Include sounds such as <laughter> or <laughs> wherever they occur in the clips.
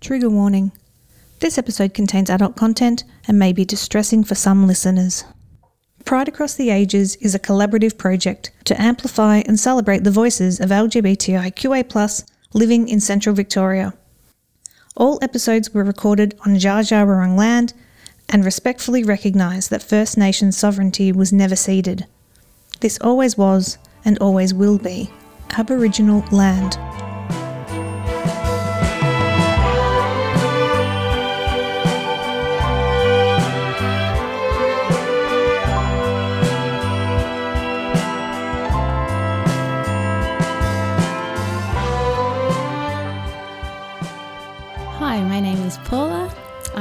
Trigger warning. This episode contains adult content and may be distressing for some listeners. Pride Across the Ages is a collaborative project to amplify and celebrate the voices of LGBTIQA living in central Victoria. All episodes were recorded on Wurrung land and respectfully recognise that First Nations sovereignty was never ceded. This always was and always will be Aboriginal land.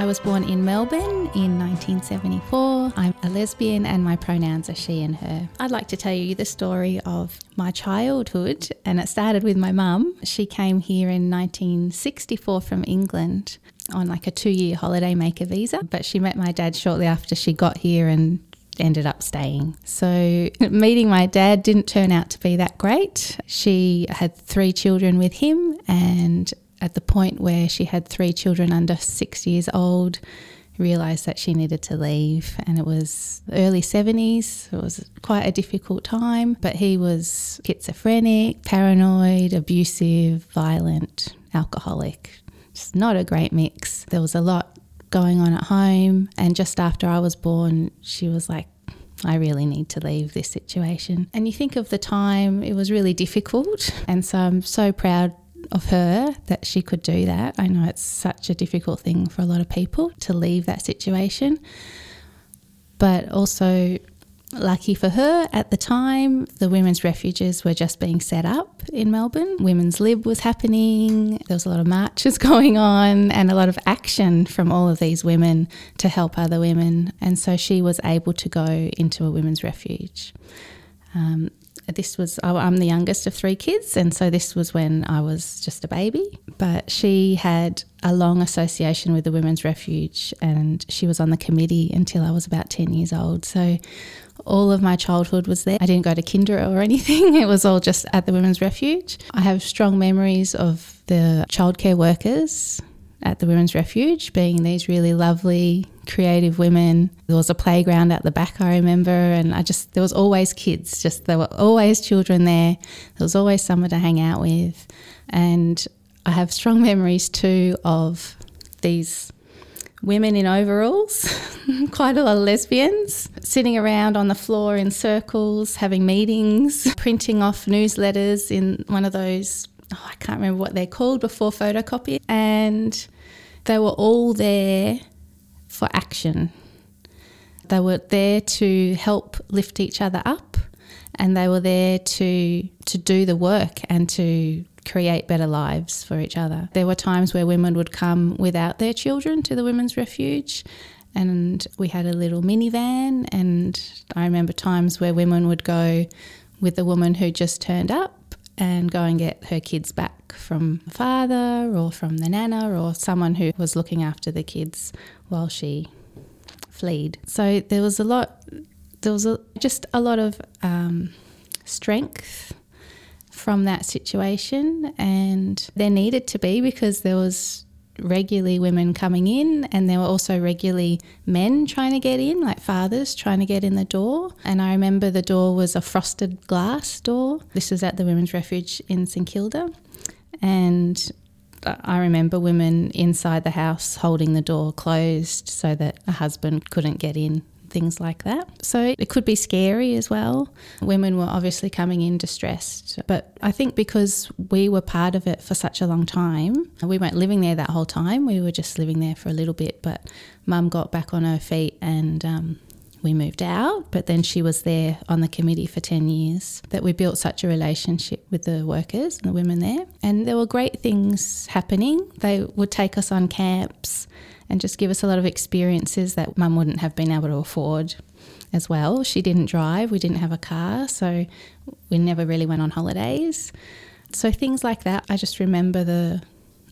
Was born in Melbourne in 1974. I'm a lesbian and my pronouns are she and her. I'd like to tell you the story of my childhood, and it started with my mum. She came here in 1964 from England on like a two year holiday maker visa, but she met my dad shortly after she got here and ended up staying. So, meeting my dad didn't turn out to be that great. She had three children with him, and at the point where she had three children under six years old, realised that she needed to leave. And it was early 70s. It was quite a difficult time, but he was schizophrenic, paranoid, abusive, violent, alcoholic. Just not a great mix. There was a lot going on at home. And just after I was born, she was like, I really need to leave this situation. And you think of the time, it was really difficult. And so I'm so proud of her that she could do that. I know it's such a difficult thing for a lot of people to leave that situation. But also, lucky for her, at the time, the women's refuges were just being set up in Melbourne. Women's Lib was happening, there was a lot of marches <laughs> going on, and a lot of action from all of these women to help other women. And so she was able to go into a women's refuge. Um, this was I'm the youngest of three kids, and so this was when I was just a baby. But she had a long association with the Women's Refuge, and she was on the committee until I was about ten years old. So all of my childhood was there. I didn't go to kinder or anything. <laughs> It was all just at the Women's Refuge. I have strong memories of the childcare workers at the Women's Refuge being these really lovely, creative women. There was a playground at the back, I remember, and I just, there was always kids, just there were always children there. There was always someone to hang out with. And I have strong memories too of these women in overalls, <laughs> quite a lot of lesbians, sitting around on the floor in circles, having meetings, <laughs> printing off newsletters in one of those oh, I can't remember what they're called before photocopy. And they were all there for action. They were there to help lift each other up and they were there to to do the work and to create better lives for each other. There were times where women would come without their children to the women's refuge and we had a little minivan and I remember times where women would go with the woman who just turned up and go and get her kids back from the father or from the nana or someone who was looking after the kids while she fled. So there was a lot, there was a, just a lot of um, strength from that situation, and there needed to be because there was regularly women coming in, and there were also regularly men trying to get in, like fathers trying to get in the door. And I remember the door was a frosted glass door. This was at the Women's Refuge in St Kilda. And I remember women inside the house holding the door closed so that a husband couldn't get in things like that. So it could be scary as well. Women were obviously coming in distressed, but I think because we were part of it for such a long time, we weren't living there that whole time. We were just living there for a little bit, but mum got back on her feet and um, we moved out, but then she was there on the committee for 10 years. That we built such a relationship with the workers and the women there. And there were great things happening. They would take us on camps and just give us a lot of experiences that mum wouldn't have been able to afford as well. She didn't drive, we didn't have a car, so we never really went on holidays. So things like that, I just remember the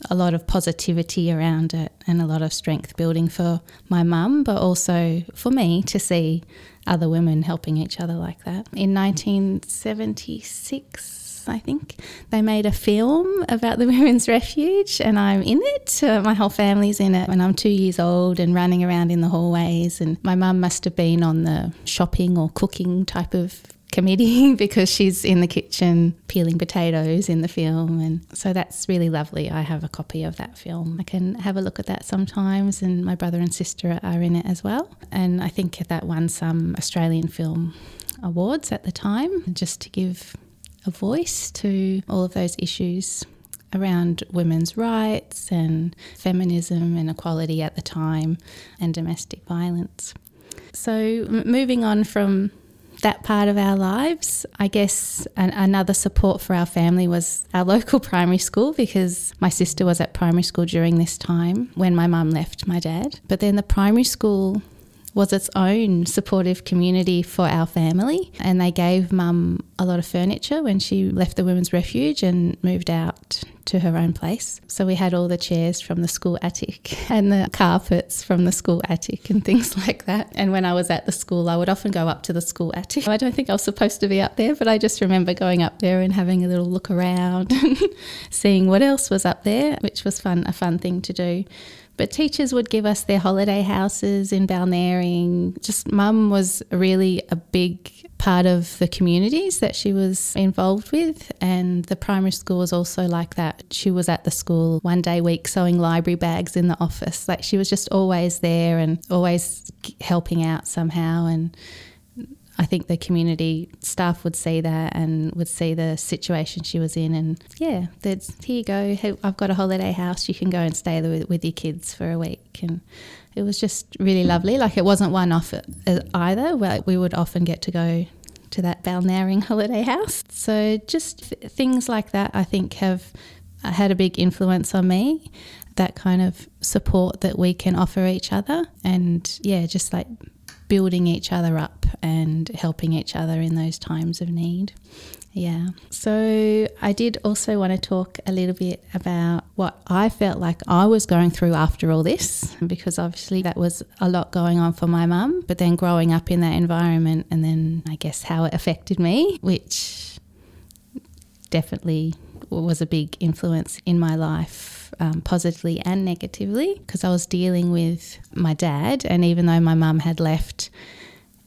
a lot of positivity around it and a lot of strength building for my mum, but also for me to see other women helping each other like that. In 1976, I think. They made a film about the <laughs> Women's Refuge, and I'm in it. Uh, my whole family's in it when I'm two years old and running around in the hallways. And my mum must have been on the shopping or cooking type of committee <laughs> because she's in the kitchen peeling potatoes in the film and so that's really lovely i have a copy of that film i can have a look at that sometimes and my brother and sister are in it as well and i think that won some australian film awards at the time just to give a voice to all of those issues around women's rights and feminism and equality at the time and domestic violence so moving on from that part of our lives. I guess an, another support for our family was our <laughs> local primary school because my sister was at primary school during this time when my mum left my dad. But then the primary school was its own supportive community for our family. And they gave mum a lot of furniture when she left the women's refuge and moved out to her own place. So we had all the chairs from the school attic <laughs> and the carpets from the school attic and things <laughs> like that. And when I was at the school, I would often go up to the school attic. I don't think I was supposed to be up there, but I just remember going up there and having a little look around <laughs> and seeing what else was up there, which was fun, a fun thing to do. But teachers would give us their holiday houses in Balnarring. Just mum was really a big part of the communities that she was involved with, and the primary school was also like that. She was at the school one day a week sewing library bags in the office. Like she was just always there and always helping out somehow. And I think the community staff would see that and would see the situation she was in, and yeah, that's here you go. I've got a holiday house. You can go and stay with, with your kids for a week, and it was just really lovely. Like it wasn't one off uh, either. We would often get to go to that Balnarring holiday house. So just things like that, I think, have had a big influence on me. That kind of support that we can offer each other, and yeah, just like building each other up and helping each other in those times of need. Yeah. So I did also want to talk a little bit about what I felt like I was going through after all this, because obviously that was a lot going on for my mum. But then growing up in that environment, and then I guess how it affected me, which definitely was a big influence in my life, um, positively and negatively, because I was dealing with my dad. And even though my mum had left,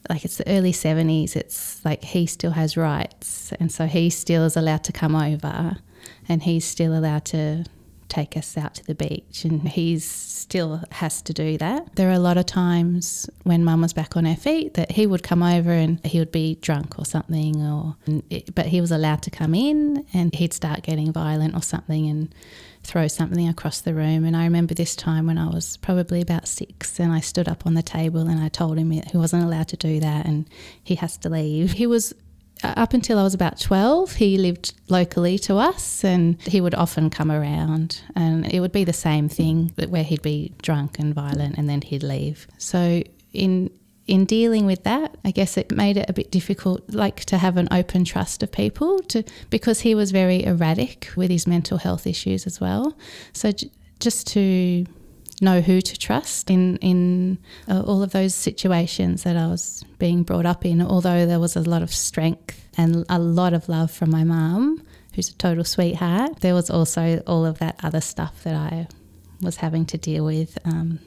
like it's the early 70s, it's like he still has rights. And so he still is allowed to come over and he's still allowed to take us out to the beach and he still has to do that. There are a lot of times when mum was back on her feet that he would come over and he would be drunk or something or but he was allowed to come in and he'd start getting violent or something and throw something across the room. And I remember this time when I was probably about six and I stood up on the table and I told him he wasn't allowed to do that and he has to leave. He was uh, up until I was about 12, he lived locally to us and he would often come around and it would be the same thing where he'd be drunk and violent and then he'd leave. So in in dealing with that, I guess it made it a bit difficult, like to have an open trust of people, to because he was very erratic with his mental health issues as well. So j- just to know who to trust in in uh, all of those situations that I was being brought up in. Although there was a lot of strength and a lot of love from my mum, who's a total sweetheart, there was also all of that other stuff that I was having to deal with. Um,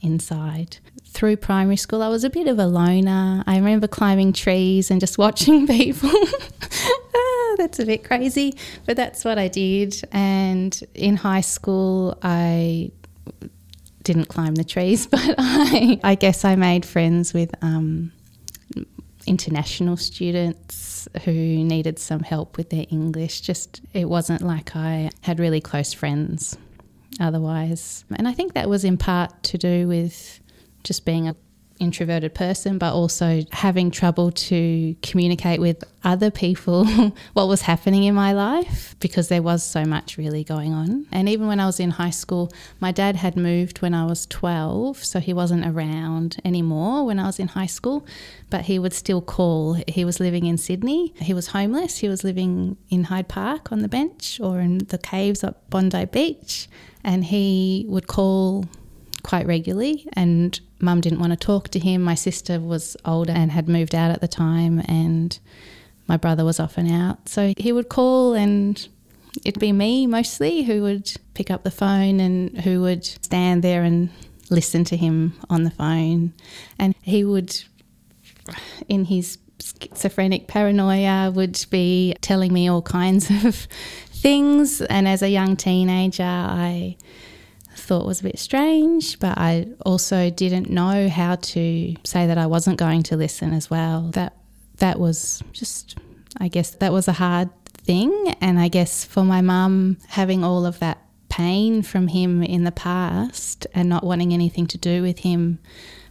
inside. Through primary school, I was a bit of a loner. I remember climbing trees and just watching <laughs> people. ah, that's a bit crazy, but that's what I did. And in high school, I didn't climb the trees, <laughs> but I, I guess I made friends with um, international students who needed some help with their English. Just it wasn't like I had really close friends otherwise. And I think that was in part to do with just being a introverted person, but also having trouble to communicate with other people <laughs> what was happening in my life because there was so much really going on. And even when I was in high school, my dad had moved when I was 12, so he wasn't around anymore when I was in high school, but he would still call. He was living in Sydney. He was homeless. He was living in Hyde Park on the bench or in the caves at Bondi Beach and he would call quite regularly and mum didn't want to talk to him my sister was older and had moved out at the time and my brother was often out. So he would call and it'd be me mostly who would pick up the phone and who would stand there and listen to him on the phone. And he would, in his schizophrenic paranoia, would be telling me all kinds <laughs> of things. And as a young teenager, I thought was a bit strange, but I also didn't know how to say that I wasn't going to listen as well. That that was just I guess that was a hard thing and I guess for my mum having all of that pain from him in the past and not wanting anything to do with him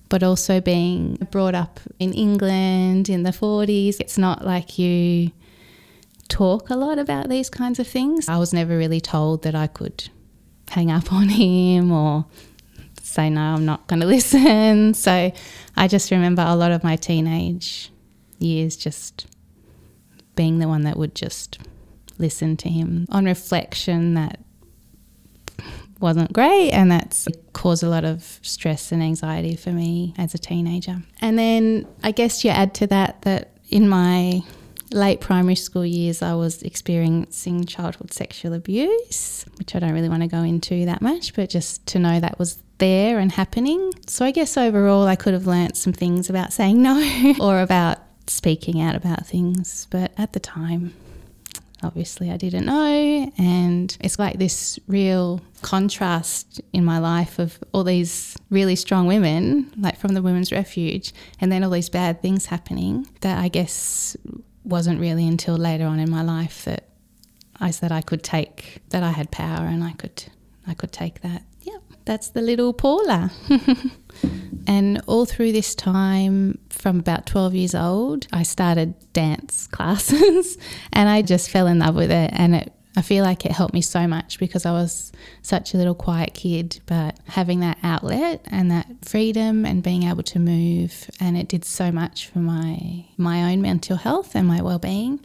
but also being brought up in England in the 40s it's not like you talk a lot about these kinds of things. I was never really told that I could hang up on him or say, no, I'm not going <laughs> to listen. So I just remember a lot of my teenage years just being the one that would just listen to him. On reflection, that wasn't great and that's caused a lot of stress and anxiety for me as a teenager. And then I guess you add to that that in my late primary school years, I was experiencing childhood sexual abuse, which I don't really want to go into that much, but just to know that was there and happening. So I guess overall, I could have learnt some things about saying <laughs> no or about speaking out about things, but at the time, obviously I didn't know. And it's like this real contrast in my life of all these really strong women, like from the Women's Refuge, and then all these bad things happening that I guess wasn't really until later on in my life that I said I could take that I had power and I could I could take that. Yep, that's the little Paula. <laughs> and all through this time from about 12 years old, I started dance <laughs> classes and I just fell in love with it and it I feel like it helped me so much because I was such a little quiet kid, but having that outlet and that freedom and being able to move and it did so much for my my own mental health and my well-being.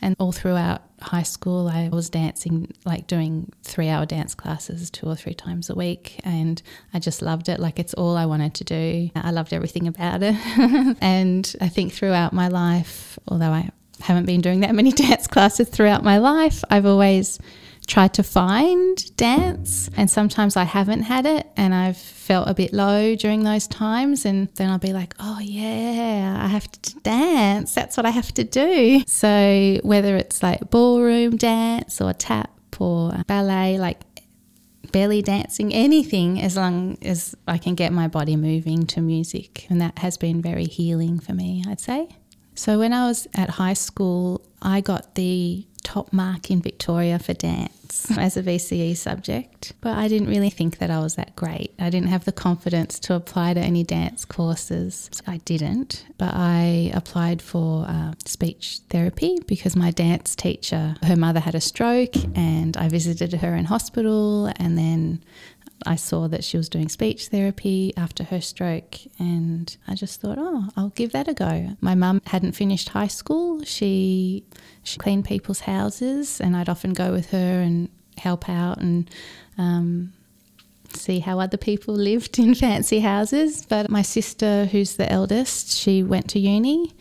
And all throughout high school, I was dancing, like doing three hour dance classes two or three times a week. And I just loved it. Like it's all I wanted to do. I loved everything about it. <laughs> and I think throughout my life, although I haven't been doing that many <laughs> dance classes throughout my life. I've always tried to find dance, and sometimes I haven't had it, and I've felt a bit low during those times. And then I'll be like, oh, yeah, I have to dance. That's what I have to do. So, whether it's like ballroom dance or tap or ballet, like belly dancing, anything, as long as I can get my body moving to music. And that has been very healing for me, I'd say. So when I was at high school, I got the top mark in Victoria for dance <laughs> as a VCE subject, but I didn't really think that I was that great. I didn't have the confidence to apply to any dance courses. I didn't, but I applied for uh, speech therapy because my dance teacher, her mother had a stroke, and I visited her in hospital, and then I saw that she was doing speech therapy after her stroke, and I just thought, oh, I'll give that a go. My mum hadn't finished high school. She she cleaned people's houses, and I'd often go with her and help out and um, see how other people <laughs> lived in fancy houses. But my sister, who's the eldest, she went to uni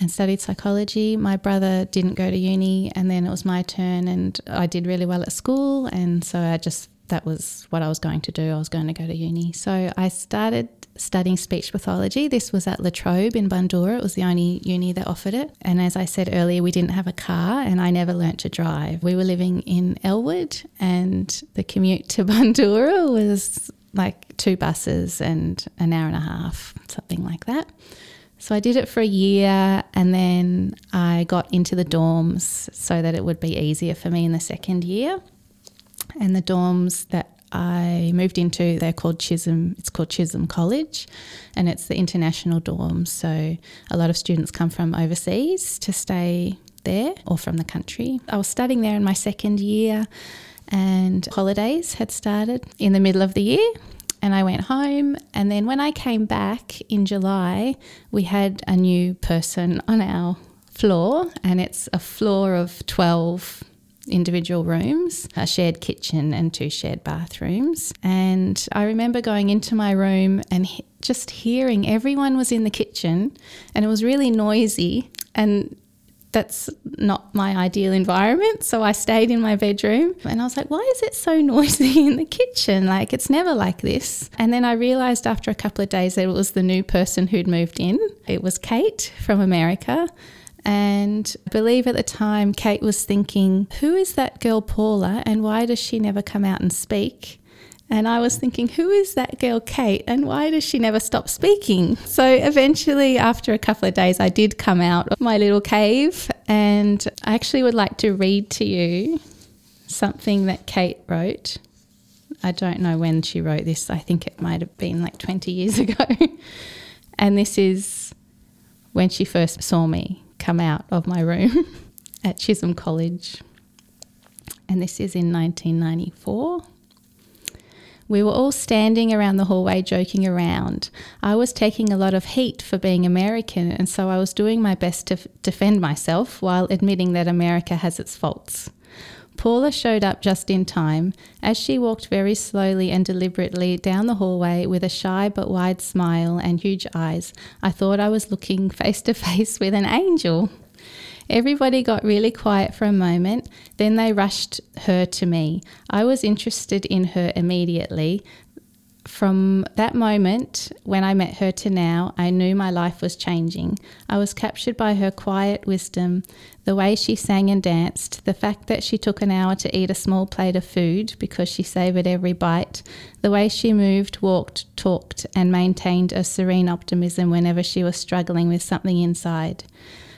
and studied psychology. My brother didn't go to uni, and then it was my turn, and I did really well at school, and so I just that was what I was going to do. I was going to go to uni. So I started studying speech pathology. This was at La Trobe in Bundoora. It was the only uni that offered it. And as I said earlier, we didn't have a car and I never learnt to drive. We were living in Elwood and the commute to <laughs> Bundoora was like two buses and an hour and a half, something like that. So I did it for a year and then I got into the dorms so that it would be easier for me in the second year and the dorms that I moved into, they're called Chisholm. It's called Chisholm College, and it's the international dorms. So a lot of students come from overseas to stay there or from the country. I was studying there in my second year, and holidays had started in the middle of the year. And I went home, and then when I came back in July, we had a new person on our floor, and it's a floor of 12 individual rooms, a shared kitchen, and two shared bathrooms. And I remember going into my room and he- just hearing everyone was in the kitchen and it was really noisy. And that's not my ideal environment. So I stayed in my bedroom and I was like, why is it so <laughs> noisy in the kitchen? Like, it's never like this. And then I realized after a couple of days that it was the new person who'd moved in. It was Kate from America. And I believe at the time, Kate was thinking, who is that girl Paula and why does she never come out and speak? And I was thinking, who is that girl, Kate, and why does she never stop speaking? So eventually, after a couple of days, I did come out of my little cave, and I actually would like to read to you something that Kate wrote. I don't know when she wrote this, I think it might have been like 20 years <laughs> ago. and this is when she first saw me come out of my room <laughs> at Chisholm College. And this is in 1994. We were all standing around the hallway joking around. I was taking a lot of heat for being American, and so I was doing my best to f- defend myself while admitting that America has its faults. Paula showed up just in time. As she walked very slowly and deliberately down the hallway with a shy but wide smile and huge eyes, I thought I was looking face to face with an angel. Everybody got really quiet for a moment, then they rushed her to me. I was interested in her immediately. From that moment, when I met her to now, I knew my life was changing. I was captured by her quiet wisdom, the way she sang and danced, the fact that she took an hour to eat a small plate of food because she savoured every bite, the way she moved, walked, talked, and maintained a serene optimism whenever she was struggling with something inside.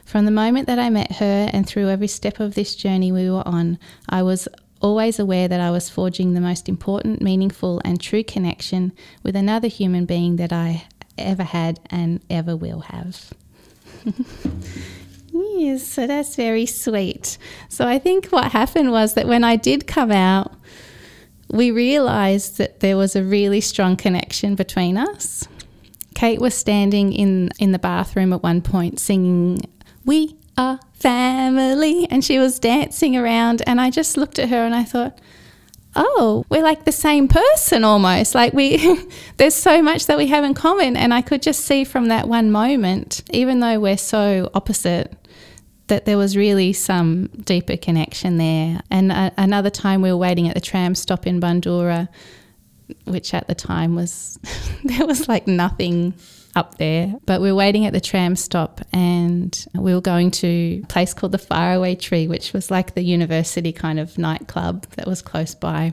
From the moment that I met her and through every step of this journey we were on, I was always aware that I was forging the most important, meaningful, and true connection with another human being that I ever had and ever will have. <laughs> yes, so that's very sweet. So I think what happened was that when I did come out, we realized that there was a really strong connection between us. Kate was standing in in the bathroom at one point singing we are family. And she was dancing around, and I just looked at her and I thought, oh, we're like the same person almost. Like we, <laughs> there's so much that we have in common. And I could just see from that one moment, even though we're so opposite, that there was really some deeper connection there. And uh, another time we were waiting at the tram stop in Bundoora, which at the time was, <laughs> there was like nothing up there. But we were waiting at the tram stop and we were going to a place called the Faraway Tree, which was like the university kind of nightclub that was close by.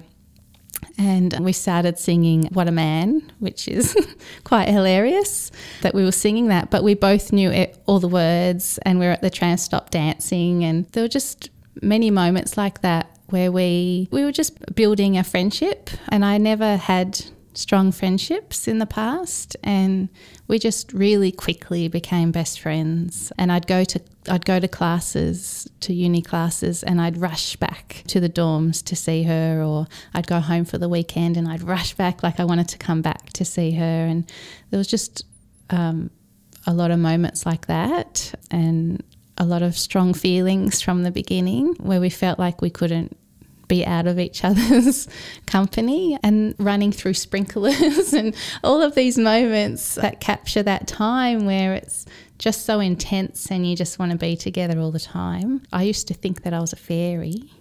And we started singing What a Man, which is <laughs> quite hilarious that we were singing that. But we both knew it, all the words and we were at the tram stop dancing. And there were just many moments like that where we, we were just building a friendship. And I never had strong friendships in the past and we just really quickly became best friends and I'd go to I'd go to classes to uni classes and I'd rush back to the dorms to see her or I'd go home for the weekend and I'd rush back like I wanted to come back to see her. And there was just um, a lot of moments like that and a lot of strong feelings from the beginning where we felt like we couldn't be out of each other's <laughs> company and running through sprinklers <laughs> and all of these moments that capture that time where it's just so intense and you just want to be together all the time. I used to think that I was a fairy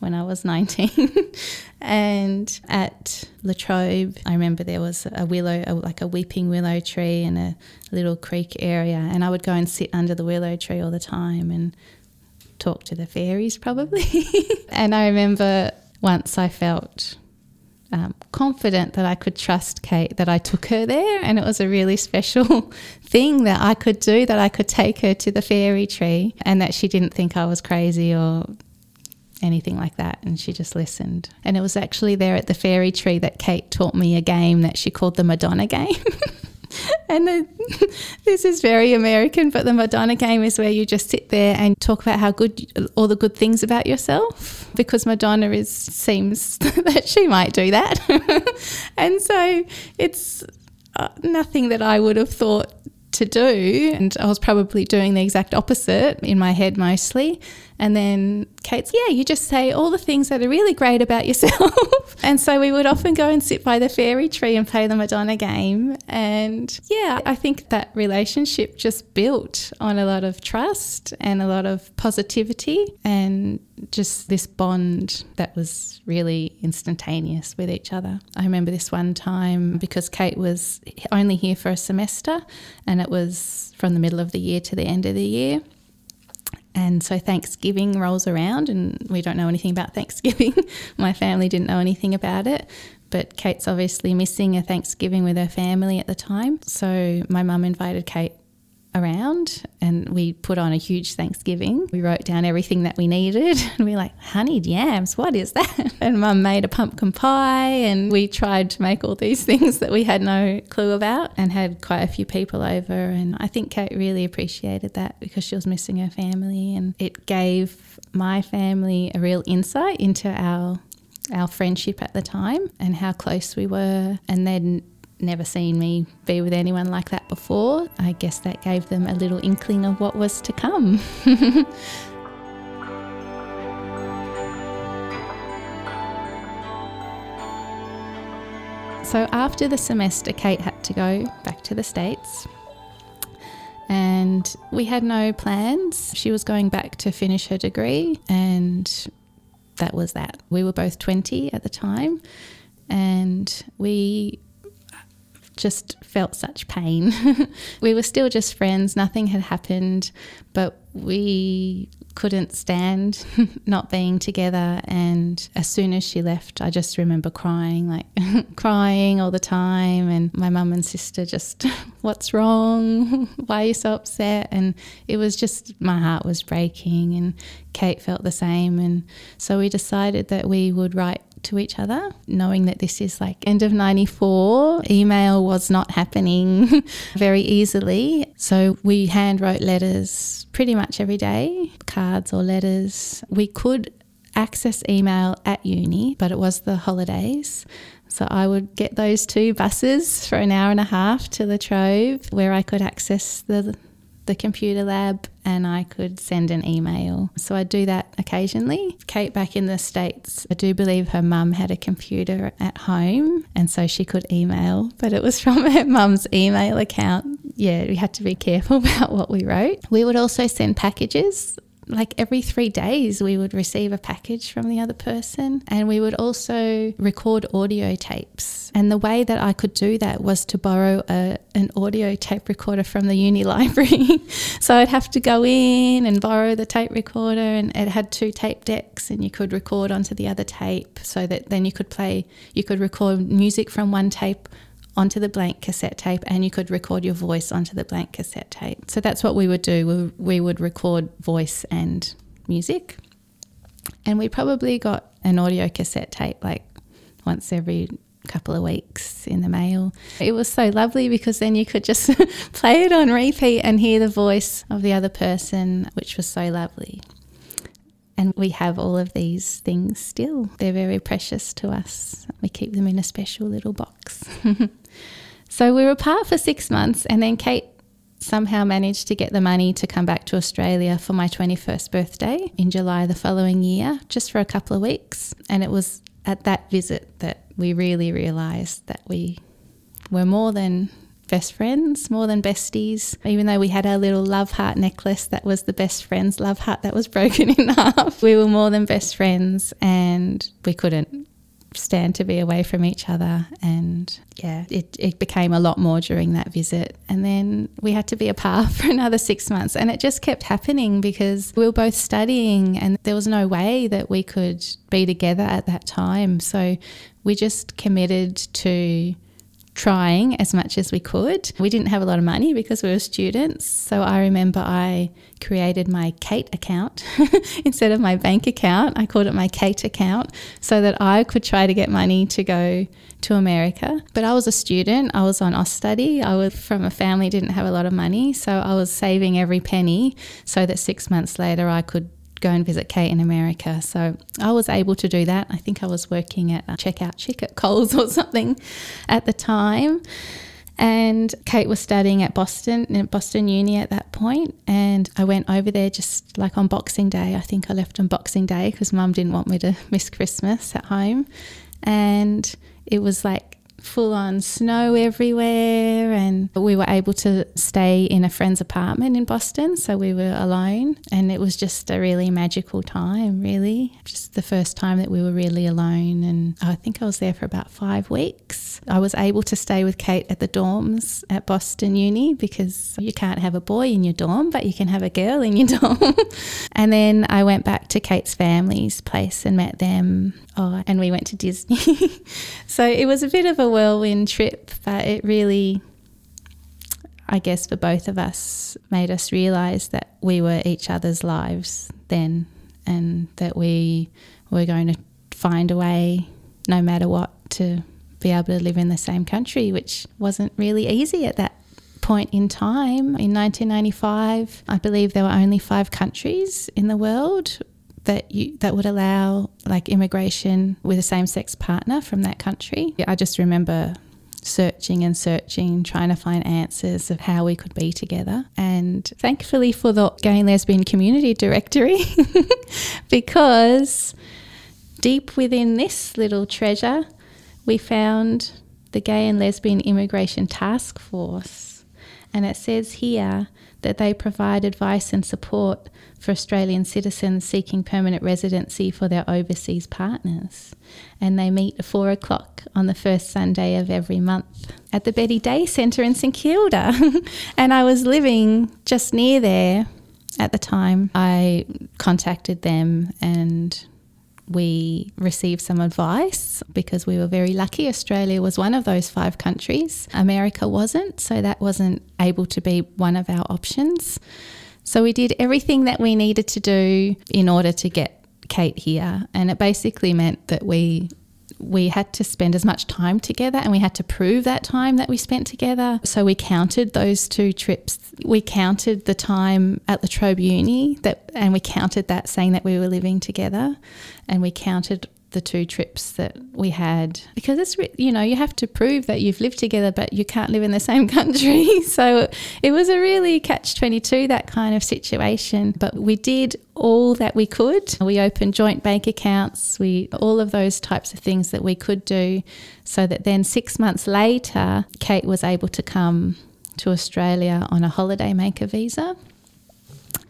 when I was <laughs> 19. and at La Trobe, I remember there was a willow, a, like a weeping willow tree in a little creek area. And I would go and sit under the willow tree all the time and talk to the fairies probably. <laughs> and I remember once I felt um, confident that I could trust Kate, that I took her there, and it was a really special <laughs> thing that I could do, that I could take her to the fairy tree, and that she didn't think I was crazy or anything like that. And she just listened. And it was actually there at the fairy tree that Kate taught me a game that she called the Madonna game. <laughs> <laughs> and the, <laughs> this is very American, but the Madonna game is where you just sit there and talk about how good all the good things about yourself, because Madonna is seems <laughs> that she might do that, and so it's uh, nothing that I would have thought to do, and I was probably doing the exact opposite in my head mostly. And then Kate's, yeah, you just say all the things that are really great about yourself. <laughs> and so we would often go and sit by the fairy tree and play the Madonna game. And yeah, I think that relationship just built on a lot of trust and a lot of positivity and just this bond that was really instantaneous with each other. I remember this one time because Kate was only here for a semester and it was from the middle of the year to the end of the year. And so Thanksgiving rolls around, and we don't know anything about <laughs> Thanksgiving. My family didn't know anything about it, but Kate's obviously missing a Thanksgiving with her family at the time. So my mum invited Kate around and we put on a huge Thanksgiving. We wrote down everything that we needed <laughs> and we are like, honeyed yams, what is that? <laughs> And mum made a pumpkin pie and we tried to make all these <laughs> things that we had no clue about and had quite a few people over. And I think Kate really appreciated that because she was missing her family and it gave my family a real insight into our our friendship at the time and how close we were and then never seen me be with anyone like that before. I guess that gave them a little inkling of what was to come. <laughs> so after the semester, Kate had to go back to the States. And we had no plans. She was going back to finish her degree, and that was that. We were both 20 at the time, and we just felt such pain. <laughs> we were still just friends, nothing had happened, but we couldn't stand <laughs> not being together. And as soon as she left, I just remember crying, like <laughs> crying all the time. And my mum and sister just, what's wrong? Why are you so upset? And it was just, my heart was breaking. And Kate felt the same. And so we decided that we would write to each other, knowing that this is like end of 94. Email was not happening <laughs> very easily. So we hand wrote letters pretty much every day, cards or letters. We could access email at uni, but it was the holidays. So I would get those two buses for an hour and a half to La Trobe where I could access the the computer lab and I could send an email. So I do that occasionally. Kate back in the States, I do believe her mum had a computer at home and so she could email, but it was from <laughs> her mum's email account. Yeah, we had to be careful <laughs> about what we wrote. We would also send packages like every three days we would receive a package from the other person and we would also record audio tapes. And the way that i could do that was to borrow a, an audio tape recorder from the uni <laughs> library. So i'd have to go in and borrow the tape recorder and it had two tape decks and you could record onto the other tape so that then you could play you could record music from one tape onto the blank cassette tape and you could record your voice onto the blank cassette tape. So that's what we would do. We, would record voice and music. And we probably got an audio cassette tape like once every couple of weeks in the mail. It was so lovely because then you could just <laughs> play it on repeat and hear the voice of the other person, which was so lovely. And we have all of these things still. They're very precious to us. We keep them in a special little box. <laughs> so we were apart for six months, and then Kate somehow managed to get the money to come back to Australia for my 21st birthday in July the following year, just for a couple of weeks. And it was at that visit that we really realised that we were more than best friends more than besties. Even though we had our little love heart necklace that was the best friend's love heart that was <laughs> broken in half, we were more than best friends and we couldn't stand to be away from each other. And yeah, it, it became a lot more during that visit. And then we had to be apart <laughs> for another six months. And it just kept happening because we were both studying and there was no way that we could be together at that time. So we just committed to trying as much as we could. We didn't have a lot of money because we were students. So I remember I created my Kate account <laughs> instead of my bank account. I called it my Kate account so that I could try to get money to go to America. But I was a student, I was on Austudy. I was from a family didn't have a lot of money, so I was saving every penny so that 6 months later I could go and visit Kate in America. So I was able to do that. I think I was working at a checkout chick at Coles <laughs> or something at the time. And Kate was studying at Boston, at Boston Uni at that point. point, and I went over there just like on Boxing Day. I think I left on Boxing Day because Mum didn't want me to <laughs> miss Christmas at home, and it was like full on snow everywhere and we were able to stay in a friend's apartment in Boston so we were alone and it was just a really magical time really. Just the first time that we were really alone and I think I was there for about 5 weeks. I was able to stay with Kate at the dorms at Boston Uni because you can't have a boy in your dorm but you can have a girl in your <laughs> dorm. And then I went back to Kate's family's place and met them oh, and we went to Disney <laughs> so it was a bit of a whirlwind trip, but it really, I guess, for both of us, made us realize that we were each other's lives then and that we were going to find a way, no matter what, to be able to live in the same country, which wasn't really easy at that point in time. In 1995, I believe there were only five countries in the world that you that would allow like immigration with a same-sex partner from that country. I just remember searching and searching, trying to find answers of how we could be together. And thankfully for the Gay and Lesbian Community Directory, <laughs> because deep within this little treasure, we found the Gay and Lesbian Immigration Task Force. And it says here that they provide advice and support for Australian citizens seeking permanent residency for their overseas partners. And they meet at four o'clock on the first Sunday of every month at the Betty Day Centre in St Kilda. <laughs> and I was living just near there at the time. I contacted them and we received some advice because we were very lucky. Australia was one of those five countries, America wasn't, so that wasn't able to be one of our options. So we did everything that we needed to do in order to get Kate here, and it basically meant that we we had to spend as much time together and we had to prove that time that we spent together. So we counted those two trips. We counted the time at La Trobe Uni that and we counted that saying that we were living together and we counted the two trips that we had. Because it's you know you have to prove that you've lived together but you can't live in the <laughs> same country. <laughs> So it was a really catch 22 that kind of situation. But we did all that we could. We opened joint bank accounts. We all of those types of things that we could do so that then 6 months later Kate was able to come to Australia on a holiday maker visa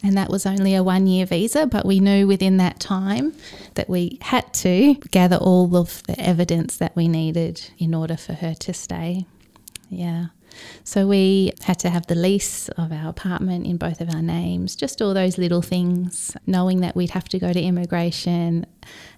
and that was only a one year visa, but we knew within that time that we had to gather all of the evidence that we needed in order for her to stay. Yeah. So we had to have the lease of our apartment in both of our names, just all those little things, knowing that we'd have to go to immigration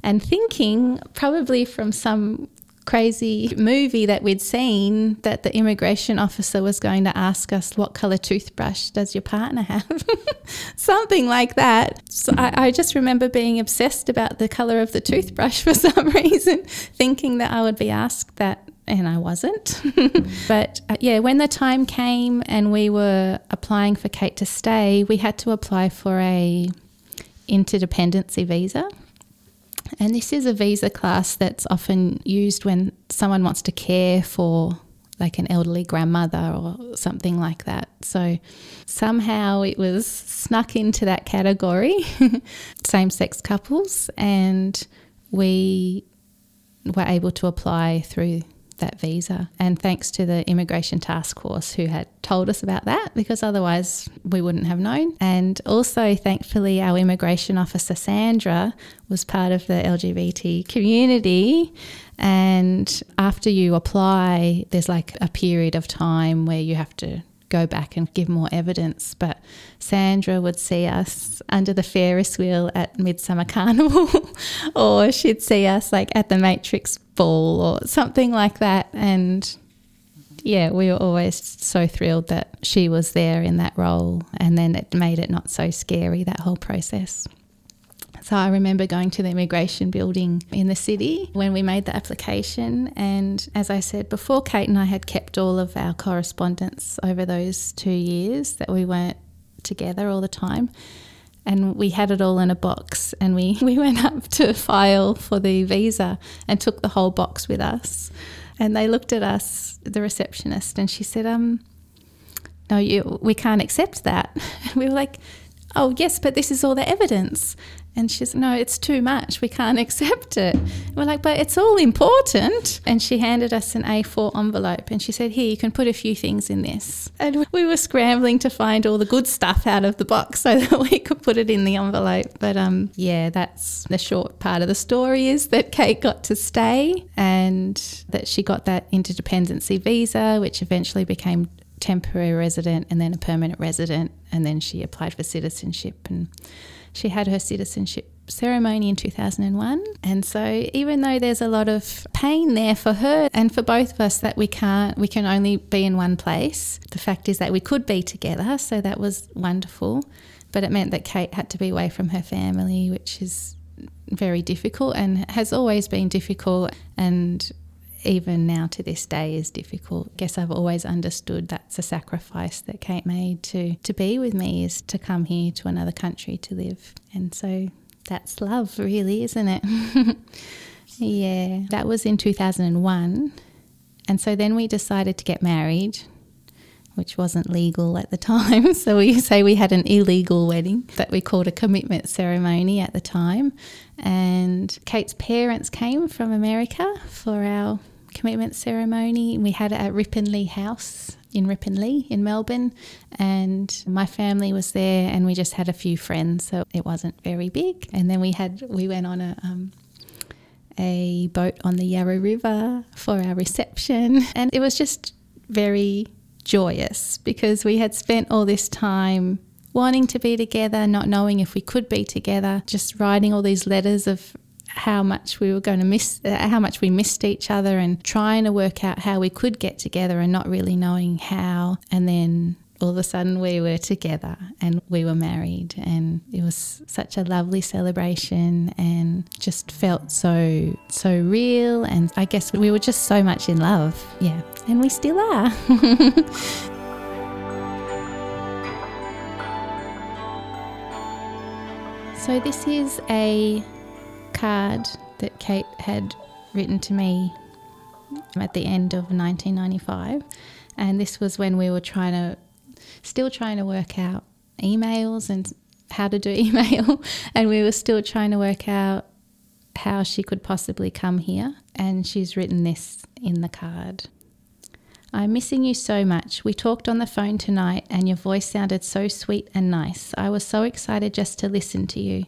and thinking probably from some crazy movie that we'd seen that the immigration officer was going to ask us what color toothbrush does your partner have? <laughs> Something like that. So I, I, just remember being obsessed about the color of the toothbrush for <laughs> some reason thinking that i would be asked that and i wasn't. <laughs> But uh, yeah when the time came and we were applying for kate to stay we had to apply for a interdependency visa and this is a visa class that's often used when someone wants to care for like an elderly grandmother or something like that. So somehow it was snuck into that category, <laughs> same sex couples, and we were able to apply through that visa. And thanks to the Immigration Task Force who had told us about that because otherwise we wouldn't have known. And also, thankfully, our immigration officer, Sandra, was part of the LGBT community. And after you apply, there's like a period of time where you have to go back and give more evidence. But Sandra would see us under the Ferris wheel at Midsummer Carnival, <laughs> or she'd see us like at the Matrix ball or something like that. And yeah, we were always so thrilled that she was there in that role. And then it made it not so scary, that whole process. So I remember going to the immigration building in the city when we made the application. And as I said before, Kate and I had kept all of our correspondence over those two years that we weren't together all the time. And we had it all in a box, and we, <laughs> we went up to file for the visa and took the whole box with us. And they looked at us, the receptionist, and she said, um, no, you, we can't accept that. <laughs> we were like, oh, yes, but this is all the evidence. And she said, no, it's too much. We can't <laughs> accept it. We're like, but it's all important. And she handed us an A4 envelope and she said, here, you can put a few things in this. And we were scrambling to find all the good stuff out of the box <laughs> so that we could put it in the envelope. But um, yeah, that's the short part of the story is that Kate got to stay and that she got that interdependency visa, which eventually became temporary resident and then a permanent resident. And then she applied for citizenship and she had her citizenship ceremony in 2001. And so even though there's a lot of pain there for her and for both of us that we can't we can only be in one place, the fact is that we could be together, so that was wonderful. But it meant that Kate had to be away from her family, which is very difficult and has always been difficult and even now to this day is difficult. I guess I've always understood that's a sacrifice that Kate made to to be with me is to come here to another country to live. And so that's love really, isn't it? <laughs> yeah. That was in 2001. And so then we decided to get married which wasn't legal at the <laughs> time. So we say we had an illegal wedding that we called a commitment ceremony at the time. And Kate's parents came from America for our commitment ceremony. We had it at Ripponlea House in Ripponlea in Melbourne, and my family was there, and we just had a few friends, so it wasn't very big. And then we had we went on a um, a boat on the Yarra River for our reception, and it was just very joyous because we had spent all this time wanting to be together, not knowing if we could be together, just writing all these letters of how much we were going to miss, uh, how much we missed each other, and trying to work out how we could get together and not really knowing how. And then all of a sudden we were together and we were married and it was such a lovely celebration and just felt so so real. And I guess we were just so much in love. Yeah. And we still are. <laughs> So this is a card that Kate had written to me at the end of 1995. And this was when we were trying to, still trying to work out emails and how to do <laughs> email. and we were still trying to work out how she could possibly come here. And she's written this in the card. I'm missing you so much. We talked on the phone tonight and your voice sounded so sweet and nice. I was so excited just to listen to you.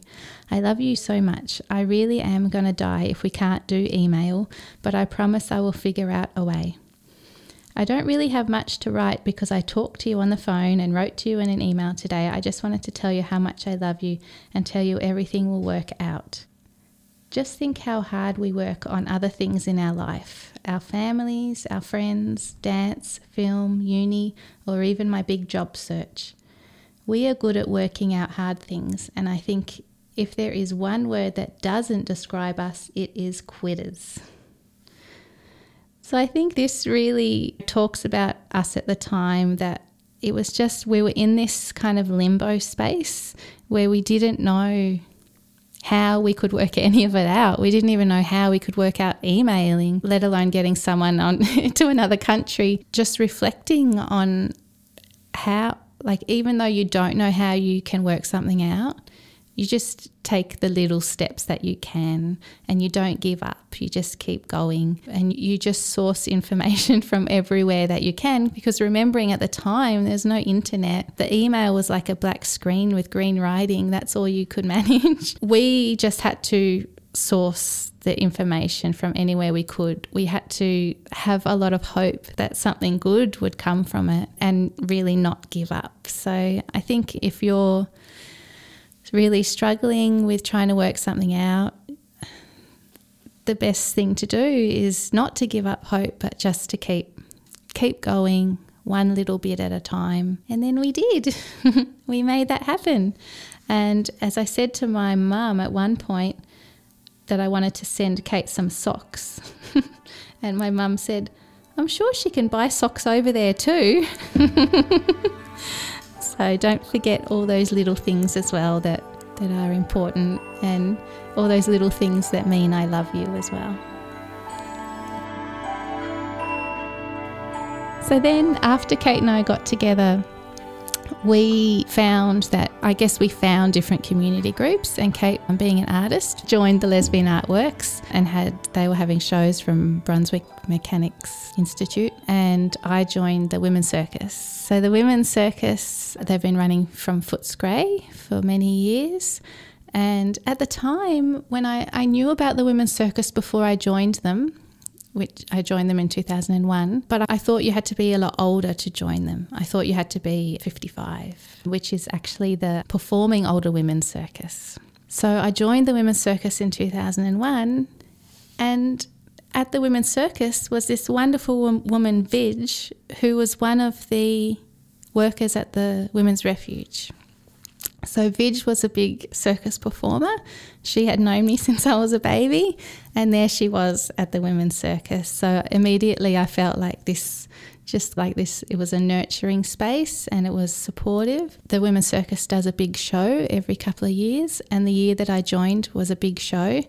I love you so much. I really am going to die if we can't do email, but I promise I will figure out a way. I don't really have much to write because I talked to you on the phone and wrote to you in an email today. I just wanted to tell you how much I love you and tell you everything will work out. Just think how hard we work on other things in our life our families, our friends, dance, film, uni, or even my big job search. We are good at working out hard things, and I think if there is one word that doesn't describe us, it is quitters. So I think this really talks about us at the time that it was just we were in this kind of limbo space where we didn't know how we could work <laughs> any of it out. We didn't even know how we could work out emailing, let alone getting someone on <laughs> to another country. Just reflecting on how, like, even though you don't know how you can work something out, you just take the little steps that you can and you don't give up. You just keep going and you just source <laughs> information from everywhere that you can because remembering at the time there's no internet. The email was like a black screen with green writing. That's all you could <laughs> manage. we just had to source the information from anywhere we could. We had to have a lot of hope that something good would come from it and really not give up. So I think if you're really struggling with trying to work something out, the best thing to do is not to give up hope, but just to keep keep going one little bit at a time. And then we did. <laughs> we made that happen. And as I said to my mum at one point that I wanted to send Kate some socks. <laughs> and my mum said, I'm sure she can buy socks over there too. <laughs> So don't forget all those little things as well that, that are important and all those little things that mean I love you as well. So then, after Kate and I got together, we found that I guess we found different community groups and Kate um, being an artist joined the Lesbian Artworks and had they were having shows from Brunswick Mechanics Institute and I joined the Women's Circus. So the Women's Circus they've been running from Footscray for many years and at the time when I, I knew about the Women's Circus before I joined them which I joined them in 2001. But I thought you had to be a lot older to join them. I thought you had to be 55, which is actually the performing older women's circus. So I joined the women's circus in 2001 and at the women's circus was this wonderful woman, Vig, who was one of the workers at the women's refuge. So Vig was a big circus performer. She had known me <laughs> since I was a baby, and there she was at the women's circus. So immediately I felt like this just like this it was a nurturing space and it was supportive. The women's circus does a big show every couple of years, and the year that I joined was a big show.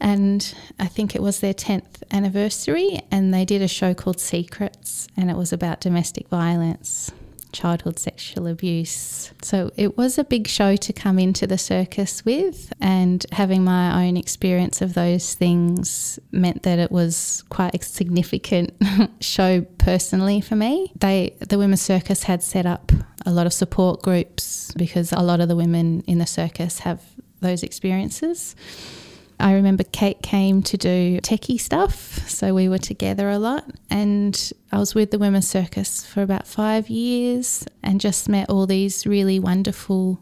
And I think it was their 10th anniversary, and they did a show called Secrets, and it was about domestic violence childhood sexual abuse. So it was a big show to come into the circus with, and having my own experience of those things meant that it was quite a significant <laughs> show personally for me. They, the Women's Circus, had set up a lot of support groups because a lot of the women in the circus have those experiences. I remember Kate came to do techie stuff, so we were together a lot. And I was with the Women's Circus for about five years and just met all these really wonderful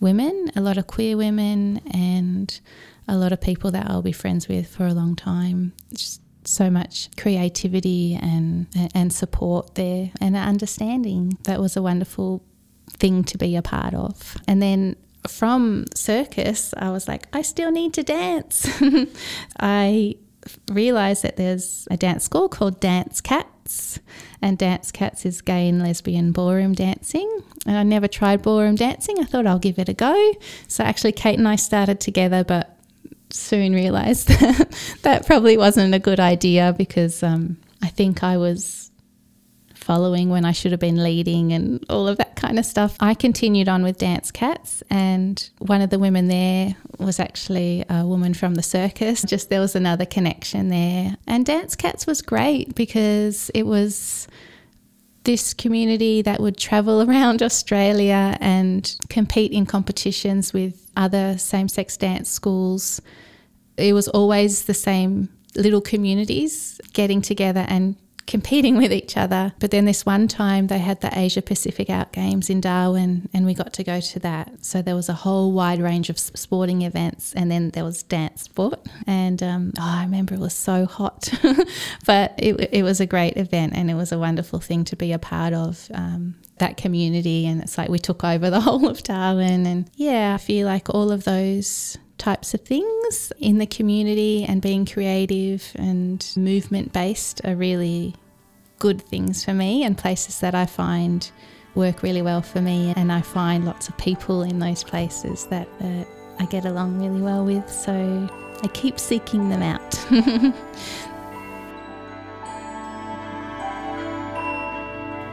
women, a lot of queer women, and a lot of people that I'll be friends with for a long time. Just so much creativity and and support there and understanding. That was a wonderful thing to be a part of. And then from circus, I was like, I still need to dance. <laughs> I realized that there's a dance school called Dance Cats, and Dance Cats is gay and lesbian ballroom dancing. And I never tried ballroom dancing. I thought I'll give it a go. So actually, Kate and I started together, but soon realized <laughs> that that probably wasn't a good idea because um, I think I was following when I should have been leading and all of that kind of stuff. I continued on with Dance Cats, and one of the women there was actually a woman from the circus. Just there was another connection there. And Dance Cats was great because it was this community that would travel <laughs> around Australia and compete in competitions with other same sex dance schools. It was always the same little communities getting together and competing with each other. But then this one time they had the Asia Pacific Out Games in Darwin and we got to go to that. So there was a whole wide range of sporting events and then there was dance sport. And um, oh, I remember it was so hot, <laughs> but it, it was a great event and it was a wonderful thing to be a part of. Um, that community and it's like we took over the <laughs> whole of Darwin and yeah I feel like all of those types of things in the community and being creative and movement based are really good things for me and places that I find work really well for me. And I find lots of people in those places that uh, I get along really well with. So I keep seeking them out. <laughs>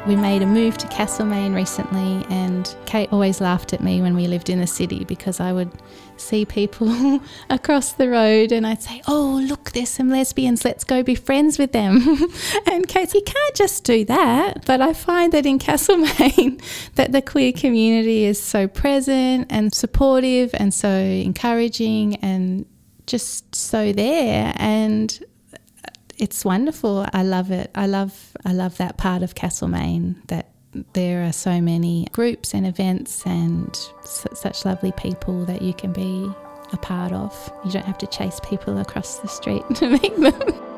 We made a move to Castlemaine recently, and Kate always laughed at me when we lived in the city because I would see people <laughs> across the road and I'd say, Oh, look, there's some lesbians, let's go be friends with them. <laughs> and Kate, you can't just do that. But I find that in Castlemaine, <laughs> that the queer community is so present and supportive and so encouraging and just so there. And it's wonderful. I love it. I love I love that part of Castlemaine that there are so many groups and events and such lovely people that you can be a part of. You don't have to chase people across the street <laughs> to meet them.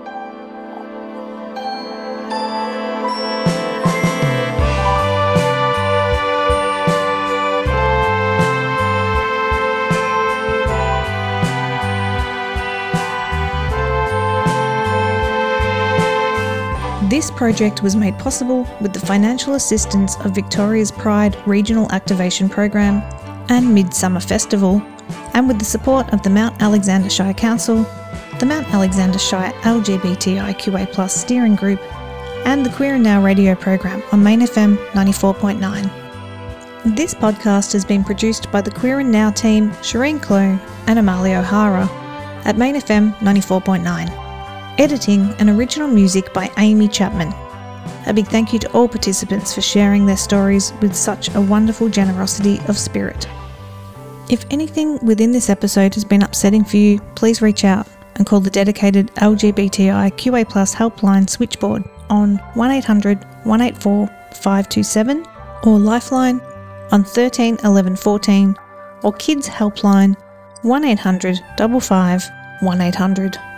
This project was made possible with the financial assistance of Victoria's Pride Regional Activation Program and Midsummer Festival, and with the support of the Mount Alexander Shire Council, the Mount Alexander Shire LGBTIQA Steering Group, and the Queer and Now radio program on Main FM 94.9. This podcast has been produced by the Queer and Now team, Shireen Clone and Amalia O'Hara, at Main FM 94.9. Editing and original music by Amy Chapman. A big thank you to all participants for sharing their stories with such a wonderful generosity of spirit. If anything within this episode has been upsetting for you, please reach out and call the dedicated LGBTI QA Plus helpline switchboard on 1800 184 527 or Lifeline on 13 11 14 or Kids Helpline 1800 55 1800.